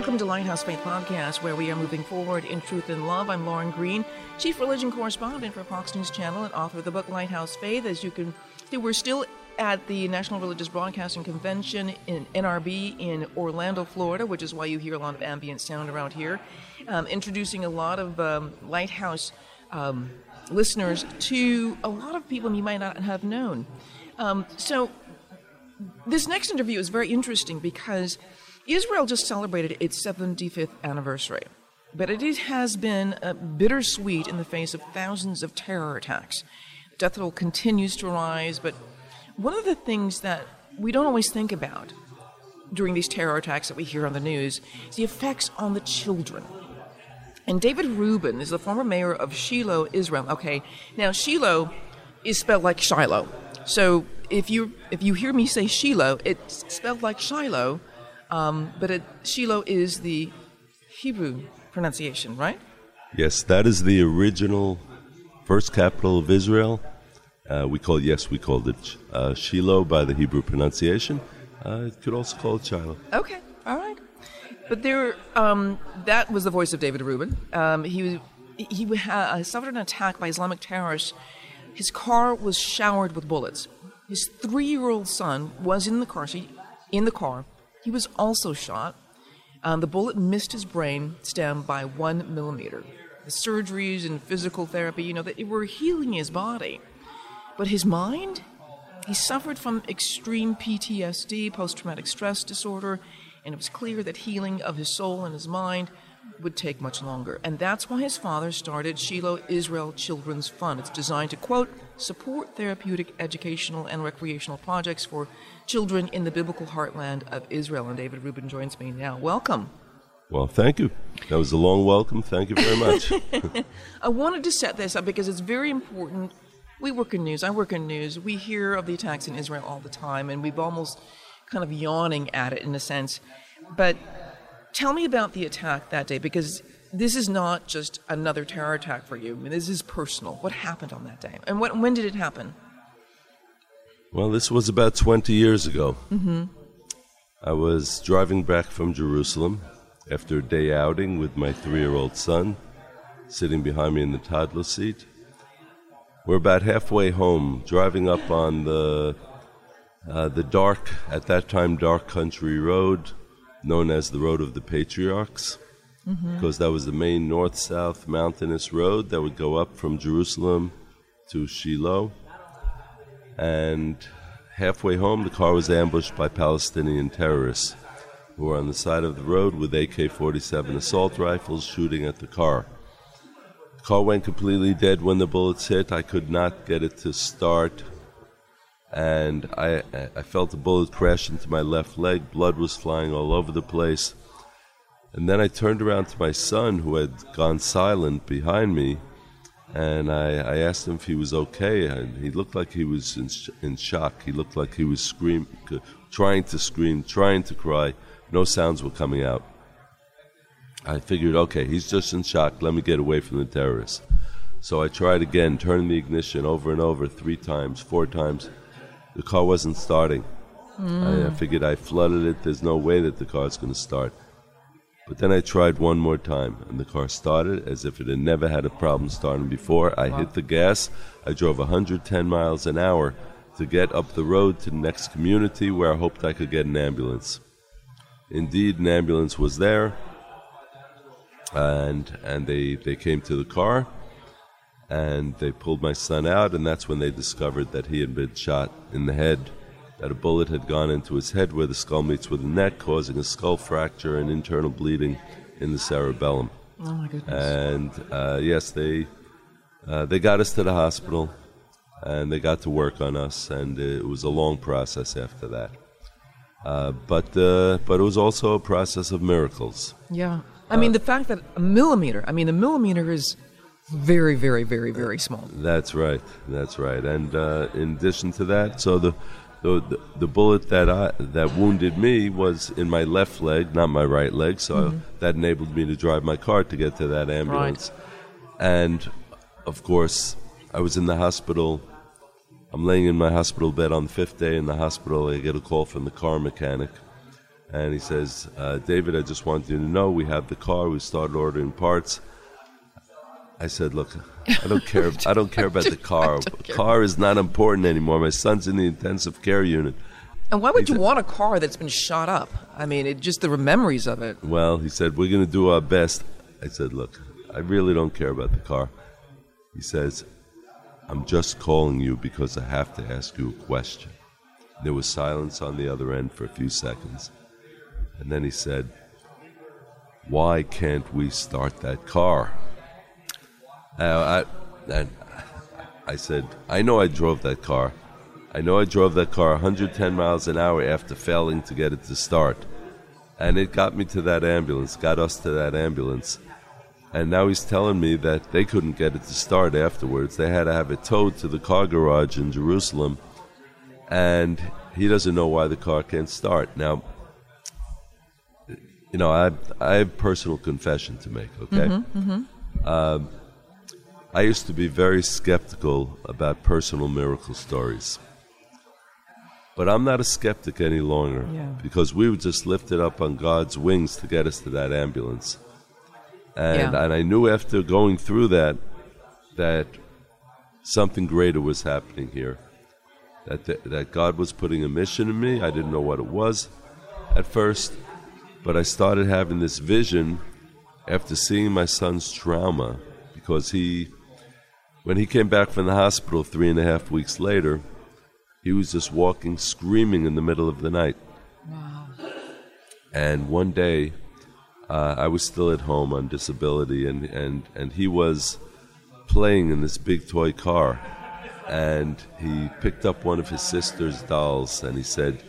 Welcome to Lighthouse Faith Podcast, where we are moving forward in truth and love. I'm Lauren Green, Chief Religion Correspondent for Fox News Channel and author of the book Lighthouse Faith. As you can see, we're still at the National Religious Broadcasting Convention in NRB in Orlando, Florida, which is why you hear a lot of ambient sound around here. Um, introducing a lot of um, Lighthouse um, listeners to a lot of people you might not have known. Um, so, this next interview is very interesting because Israel just celebrated its 75th anniversary, but it has been bittersweet in the face of thousands of terror attacks. Death toll continues to rise, but one of the things that we don't always think about during these terror attacks that we hear on the news is the effects on the children. And David Rubin is the former mayor of Shiloh, Israel. Okay, now Shiloh is spelled like Shiloh. So if you if you hear me say Shiloh, it's spelled like Shiloh, um, but it, Shiloh is the Hebrew pronunciation, right? Yes, that is the original first capital of Israel. Uh, we call yes, we called it uh, Shiloh by the Hebrew pronunciation. Uh, it could also call it Shiloh. Okay, all right. But there, um, that was the voice of David Rubin. Um, he he ha- suffered an attack by Islamic terrorists. His car was showered with bullets. His three-year-old son was in the car seat, in the car. He was also shot. Um, the bullet missed his brain stem by one millimeter. The surgeries and physical therapy, you know, they were healing his body. But his mind? He suffered from extreme PTSD, post traumatic stress disorder, and it was clear that healing of his soul and his mind would take much longer. And that's why his father started Shiloh Israel Children's Fund. It's designed to, quote, support therapeutic, educational, and recreational projects for children in the biblical heartland of Israel. And David Rubin joins me now. Welcome. Well, thank you. That was a long welcome. Thank you very much. I wanted to set this up because it's very important we work in news. I work in news. We hear of the attacks in Israel all the time, and we've almost kind of yawning at it in a sense. But tell me about the attack that day because this is not just another terror attack for you. I mean, this is personal. What happened on that day, and what, when did it happen? Well, this was about 20 years ago. Mm-hmm. I was driving back from Jerusalem after a day outing with my three year old son, sitting behind me in the toddler seat. We're about halfway home, driving up on the uh, the dark, at that time, dark country road, known as the Road of the Patriarchs, mm-hmm. because that was the main north south mountainous road that would go up from Jerusalem to Shiloh. And halfway home, the car was ambushed by Palestinian terrorists who were on the side of the road with AK 47 assault rifles shooting at the car The car went completely dead when the bullets hit. I could not get it to start. And I, I felt the bullet crash into my left leg. Blood was flying all over the place. And then I turned around to my son, who had gone silent behind me, and I, I asked him if he was okay. And he looked like he was in, sh- in shock. He looked like he was screaming, trying to scream, trying to cry. No sounds were coming out. I figured, okay, he's just in shock. Let me get away from the terrorists. So I tried again, turning the ignition over and over, three times, four times. The car wasn't starting. Mm. I, I figured I flooded it. There's no way that the car's going to start. But then I tried one more time, and the car started as if it had never had a problem starting before. I wow. hit the gas. I drove 110 miles an hour to get up the road to the next community where I hoped I could get an ambulance. Indeed, an ambulance was there and and they they came to the car and they pulled my son out and that's when they discovered that he had been shot in the head that a bullet had gone into his head where the skull meets with the neck causing a skull fracture and internal bleeding in the cerebellum. Oh my goodness. And uh, yes they uh, they got us to the hospital and they got to work on us and it was a long process after that. Uh, but uh, but it was also a process of miracles. Yeah. I mean, the fact that a millimeter, I mean, a millimeter is very, very, very, very small. That's right. That's right. And uh, in addition to that, so the, the the bullet that I that wounded me was in my left leg, not my right leg. So mm-hmm. that enabled me to drive my car to get to that ambulance. Right. And of course, I was in the hospital. I'm laying in my hospital bed on the fifth day in the hospital. I get a call from the car mechanic and he says, uh, "David, I just want you to know we have the car. We started ordering parts." I said, "Look, I don't care. I don't care about the car. Car is not important anymore. My son's in the intensive care unit." And why would you want a car that's been shot up? I mean, it just the memories of it. Well, he said, We're going to do our best. I said, Look, I really don't care about the car. He says, I'm just calling you because I have to ask you a question. There was silence on the other end for a few seconds. And then he said, Why can't we start that car? Uh, I, and I said, I know I drove that car. I know I drove that car 110 miles an hour after failing to get it to start. And it got me to that ambulance, got us to that ambulance. And now he's telling me that they couldn't get it to start afterwards. They had to have it towed to the car garage in Jerusalem. And he doesn't know why the car can't start. Now, you know, I, I have personal confession to make, okay? Mm-hmm, mm-hmm. Um, I used to be very skeptical about personal miracle stories. But I'm not a skeptic any longer yeah. because we were just lifted up on God's wings to get us to that ambulance. And, yeah. and I knew after going through that that something greater was happening here. That, the, that God was putting a mission in me. I didn't know what it was at first, but I started having this vision after seeing my son's trauma because he, when he came back from the hospital three and a half weeks later, he was just walking, screaming in the middle of the night. Wow. And one day, uh, I was still at home on disability, and, and, and he was playing in this big toy car. And he picked up one of his sister's dolls, and he said,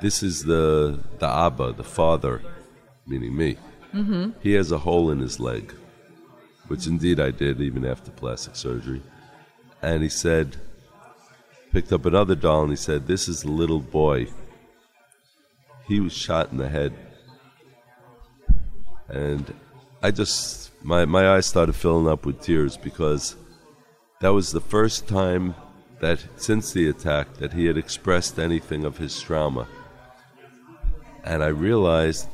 "This is the the Abba, the father, meaning me. Mm-hmm. He has a hole in his leg, which indeed I did, even after plastic surgery." And he said, picked up another doll and he said, This is the little boy. He was shot in the head. And I just, my, my eyes started filling up with tears because that was the first time that since the attack that he had expressed anything of his trauma. And I realized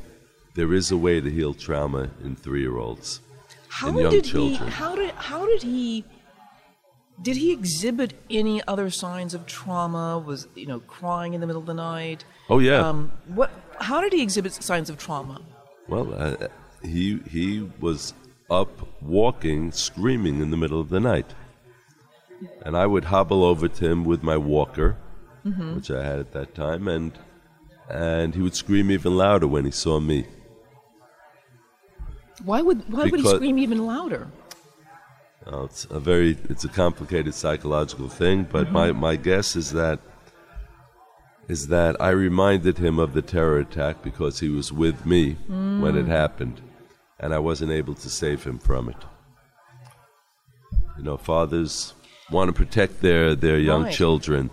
there is a way to heal trauma in three year olds and young children. He, how did how did he did he exhibit any other signs of trauma? Was you know crying in the middle of the night? Oh yeah. Um, what? How did he exhibit signs of trauma? Well, uh, he he was up walking, screaming in the middle of the night, and I would hobble over to him with my walker, mm-hmm. which I had at that time, and and he would scream even louder when he saw me. Why would why because would he scream even louder? It's a very it's a complicated psychological thing, but mm-hmm. my, my guess is that is that I reminded him of the terror attack because he was with me mm. when it happened, and I wasn't able to save him from it. You know, fathers want to protect their their young right. children.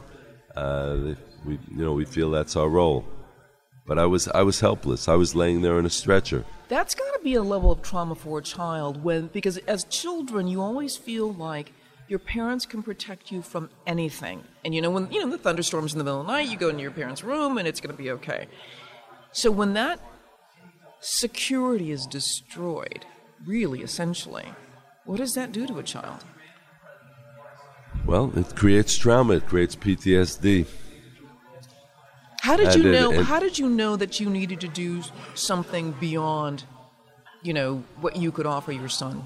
Uh, we you know we feel that's our role, but I was I was helpless. I was laying there on a stretcher that's got to be a level of trauma for a child when because as children you always feel like your parents can protect you from anything. And you know when you know the thunderstorms in the middle of the night you go into your parents room and it's going to be okay. So when that security is destroyed really essentially what does that do to a child? Well it creates trauma it creates ptsd how did you know? It, how did you know that you needed to do something beyond, you know, what you could offer your son?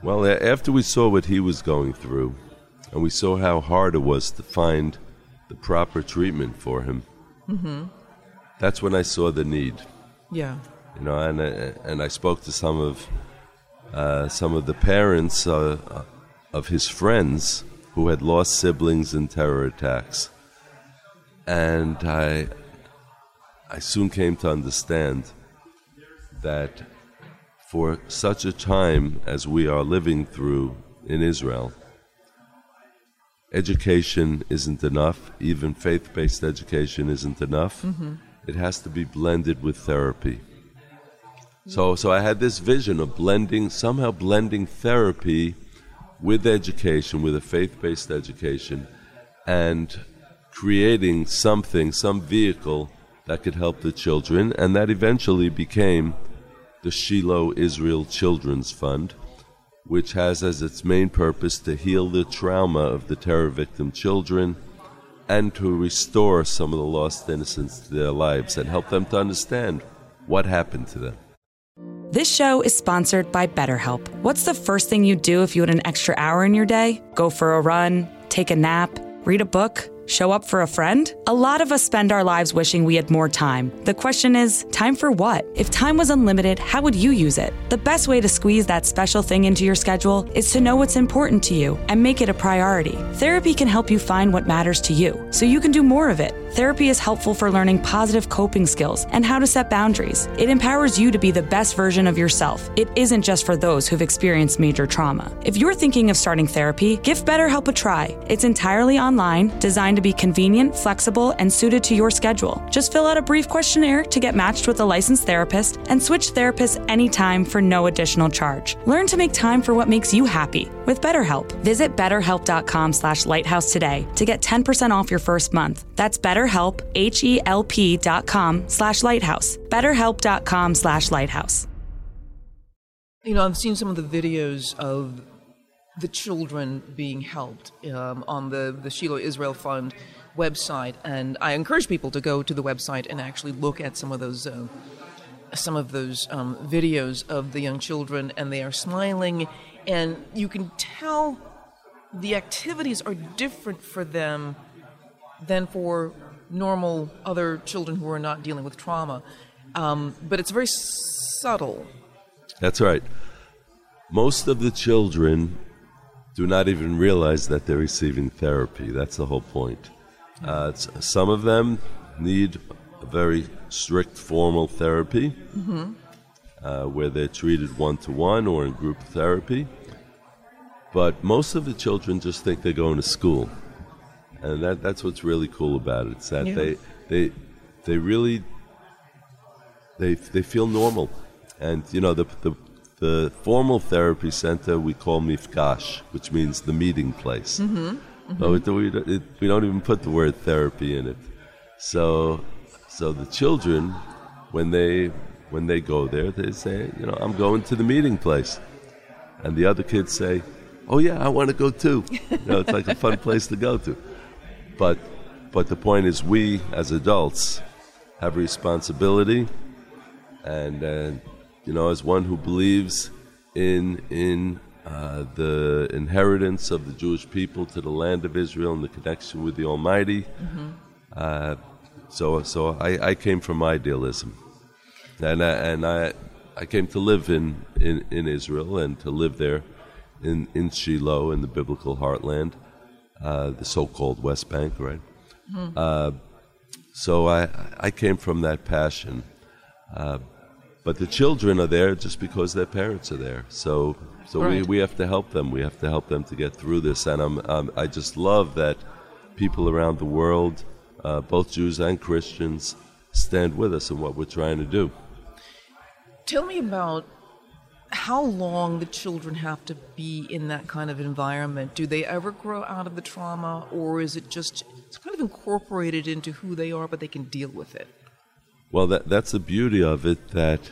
Well, after we saw what he was going through, and we saw how hard it was to find the proper treatment for him, mm-hmm. that's when I saw the need. Yeah. You know, and I, and I spoke to some of uh, some of the parents uh, of his friends who had lost siblings in terror attacks and I, I soon came to understand that for such a time as we are living through in Israel, education isn't enough, even faith based education isn't enough. Mm-hmm. It has to be blended with therapy. So, so I had this vision of blending, somehow blending therapy with education, with a faith based education, and creating something, some vehicle that could help the children, and that eventually became the Shiloh Israel Children's Fund, which has as its main purpose to heal the trauma of the terror victim children and to restore some of the lost innocence to their lives and help them to understand what happened to them. This show is sponsored by BetterHelp. What's the first thing you'd do if you had an extra hour in your day? Go for a run, take a nap, read a book? Show up for a friend? A lot of us spend our lives wishing we had more time. The question is, time for what? If time was unlimited, how would you use it? The best way to squeeze that special thing into your schedule is to know what's important to you and make it a priority. Therapy can help you find what matters to you so you can do more of it. Therapy is helpful for learning positive coping skills and how to set boundaries. It empowers you to be the best version of yourself. It isn't just for those who've experienced major trauma. If you're thinking of starting therapy, give BetterHelp a try. It's entirely online, designed to be convenient, flexible, and suited to your schedule. Just fill out a brief questionnaire to get matched with a licensed therapist and switch therapists anytime for no additional charge. Learn to make time for what makes you happy with BetterHelp. Visit betterhelp.com slash lighthouse today to get 10% off your first month. That's betterhelp, H-E-L-P dot com slash lighthouse. betterhelp.com slash lighthouse. You know, I've seen some of the videos of the children being helped um, on the, the Shiloh Israel Fund website, and I encourage people to go to the website and actually look at some of those uh, some of those um, videos of the young children, and they are smiling, and you can tell the activities are different for them than for normal other children who are not dealing with trauma, um, but it's very subtle. That's right. Most of the children do not even realize that they're receiving therapy. That's the whole point. Uh, some of them need a very strict formal therapy mm-hmm. uh, where they're treated one to one or in group therapy. But most of the children just think they're going to school. And that, that's what's really cool about it. It's that yeah. they, they, they really they, they feel normal. And, you know, the, the the formal therapy center we call mifgash, which means the meeting place. Mm-hmm. Mm-hmm. So it, we, it, we don't even put the word therapy in it. So, so the children, when they when they go there, they say, you know, I'm going to the meeting place, and the other kids say, oh yeah, I want to go too. you know, it's like a fun place to go to. But, but the point is, we as adults have responsibility, and. and you know, as one who believes in in uh, the inheritance of the Jewish people to the land of Israel and the connection with the Almighty. Mm-hmm. Uh, so, so I, I, came from idealism, and I, and I I came to live in, in, in Israel and to live there in in Shiloh in the biblical heartland, uh, the so-called West Bank, right? Mm-hmm. Uh, so I I came from that passion. Uh, but the children are there just because their parents are there. So, so right. we, we have to help them. We have to help them to get through this. And I'm, um, I just love that people around the world, uh, both Jews and Christians, stand with us in what we're trying to do. Tell me about how long the children have to be in that kind of environment. Do they ever grow out of the trauma, or is it just it's kind of incorporated into who they are, but they can deal with it? Well, that, that's the beauty of it that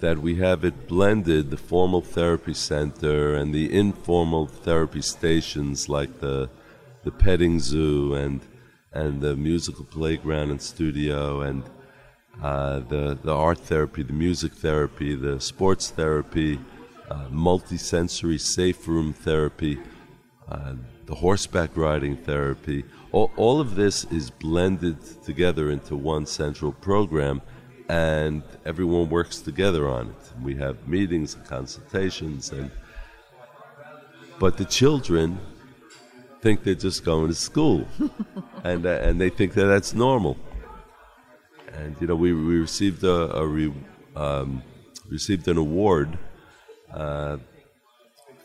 that we have it blended the formal therapy center and the informal therapy stations like the the petting zoo and and the musical playground and studio and uh, the the art therapy, the music therapy, the sports therapy, uh, multisensory safe room therapy, uh, the horseback riding therapy, all, all of this is blended together into one central program, and everyone works together on it. We have meetings and consultations, and but the children think they're just going to school, and uh, and they think that that's normal. And you know, we, we received a, a re, um, received an award uh,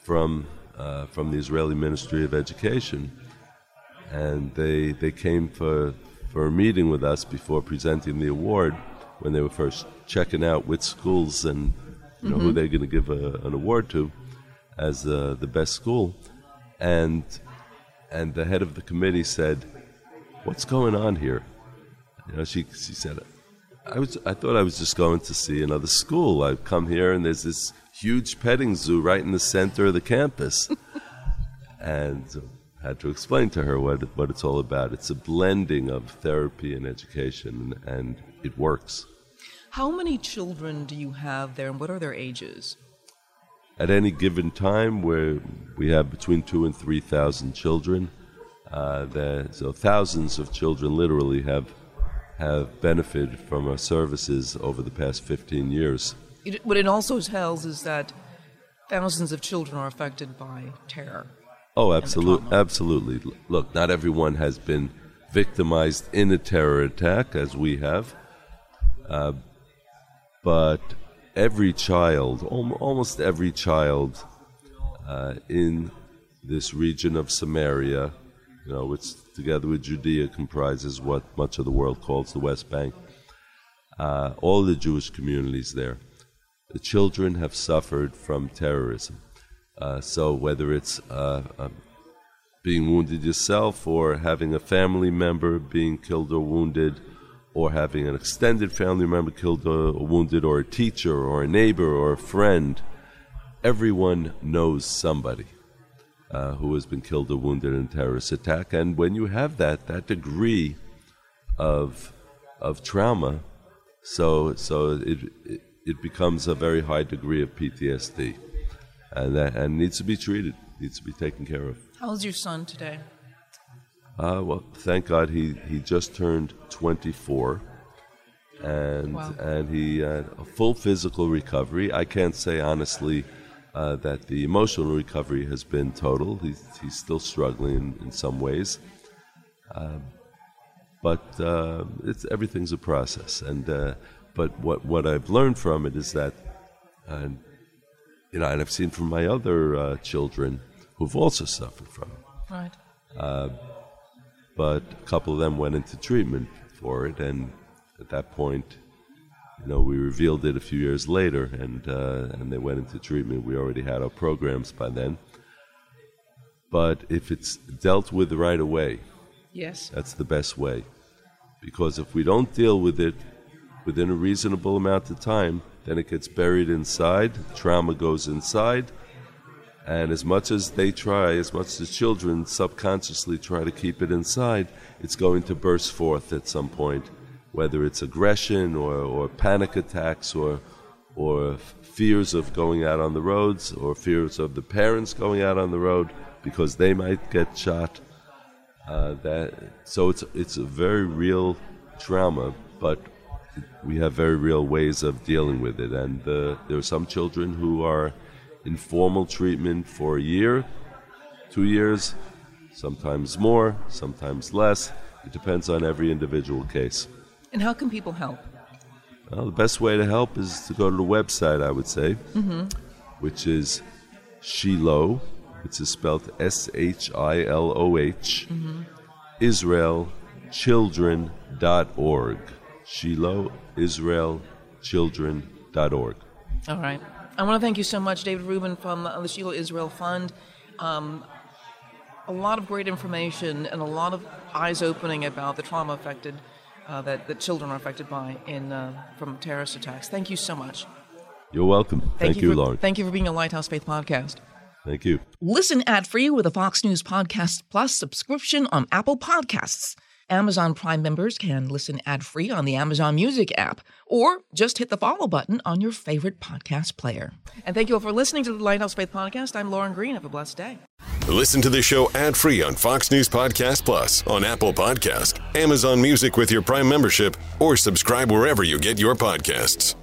from uh, from the Israeli Ministry of Education and they they came for for a meeting with us before presenting the award when they were first checking out which schools and you know mm-hmm. who they're going to give a, an award to as uh, the best school, and and the head of the committee said, what's going on here? You know, she she said, I was I thought I was just going to see another school. I've come here and there's this huge petting zoo right in the center of the campus, and had to explain to her what what it's all about. It's a blending of therapy and education, and it works. How many children do you have there, and what are their ages? At any given time, where we have between two and three thousand children, uh, that, so thousands of children literally have have benefited from our services over the past 15 years. It, what it also tells is that thousands of children are affected by terror. Oh, absolutely, absolutely. Look, not everyone has been victimized in a terror attack as we have, uh, but every child, almost every child uh, in this region of Samaria, you know, which together with Judea comprises what much of the world calls the West Bank, uh, all the Jewish communities there, the children have suffered from terrorism. Uh, so whether it's uh, um, being wounded yourself or having a family member being killed or wounded or having an extended family member killed or wounded or a teacher or a neighbor or a friend everyone knows somebody uh, who has been killed or wounded in a terrorist attack and when you have that that degree of of trauma so so it, it, it becomes a very high degree of PTSD and that and needs to be treated, needs to be taken care of. How's your son today? Uh, well, thank God he, he just turned 24, and wow. and he had a full physical recovery. I can't say honestly uh, that the emotional recovery has been total. He's he's still struggling in, in some ways, uh, but uh, it's everything's a process. And uh, but what what I've learned from it is that uh, you know, and I've seen from my other uh, children who've also suffered from it. Right. Uh, but a couple of them went into treatment for it, and at that point, you know, we revealed it a few years later, and uh, and they went into treatment. We already had our programs by then. But if it's dealt with right away, yes, that's the best way, because if we don't deal with it within a reasonable amount of time, then it gets buried inside, trauma goes inside, and as much as they try, as much as children subconsciously try to keep it inside, it's going to burst forth at some point, whether it's aggression or, or panic attacks or, or fears of going out on the roads or fears of the parents going out on the road because they might get shot. Uh, that so it's it's a very real trauma, but we have very real ways of dealing with it. And there are some children who are in formal treatment for a year, two years, sometimes more, sometimes less. It depends on every individual case. And how can people help? Well, the best way to help is to go to the website, I would say, mm-hmm. which is Shiloh, which is spelled S H I L O H, mm-hmm. IsraelChildren.org. Shiloh Israel Children.org. All right. I want to thank you so much, David Rubin from the Shiloh Israel Fund. Um, a lot of great information and a lot of eyes opening about the trauma affected uh, that, that children are affected by in uh, from terrorist attacks. Thank you so much. You're welcome. Thank, thank you, you for, Lauren. Thank you for being a Lighthouse Faith podcast. Thank you. Listen ad free with a Fox News Podcast Plus subscription on Apple Podcasts. Amazon Prime members can listen ad free on the Amazon Music app, or just hit the follow button on your favorite podcast player. And thank you all for listening to the Lighthouse Faith Podcast. I'm Lauren Green. Have a blessed day. Listen to the show ad free on Fox News Podcast Plus, on Apple Podcast, Amazon Music with your Prime membership, or subscribe wherever you get your podcasts.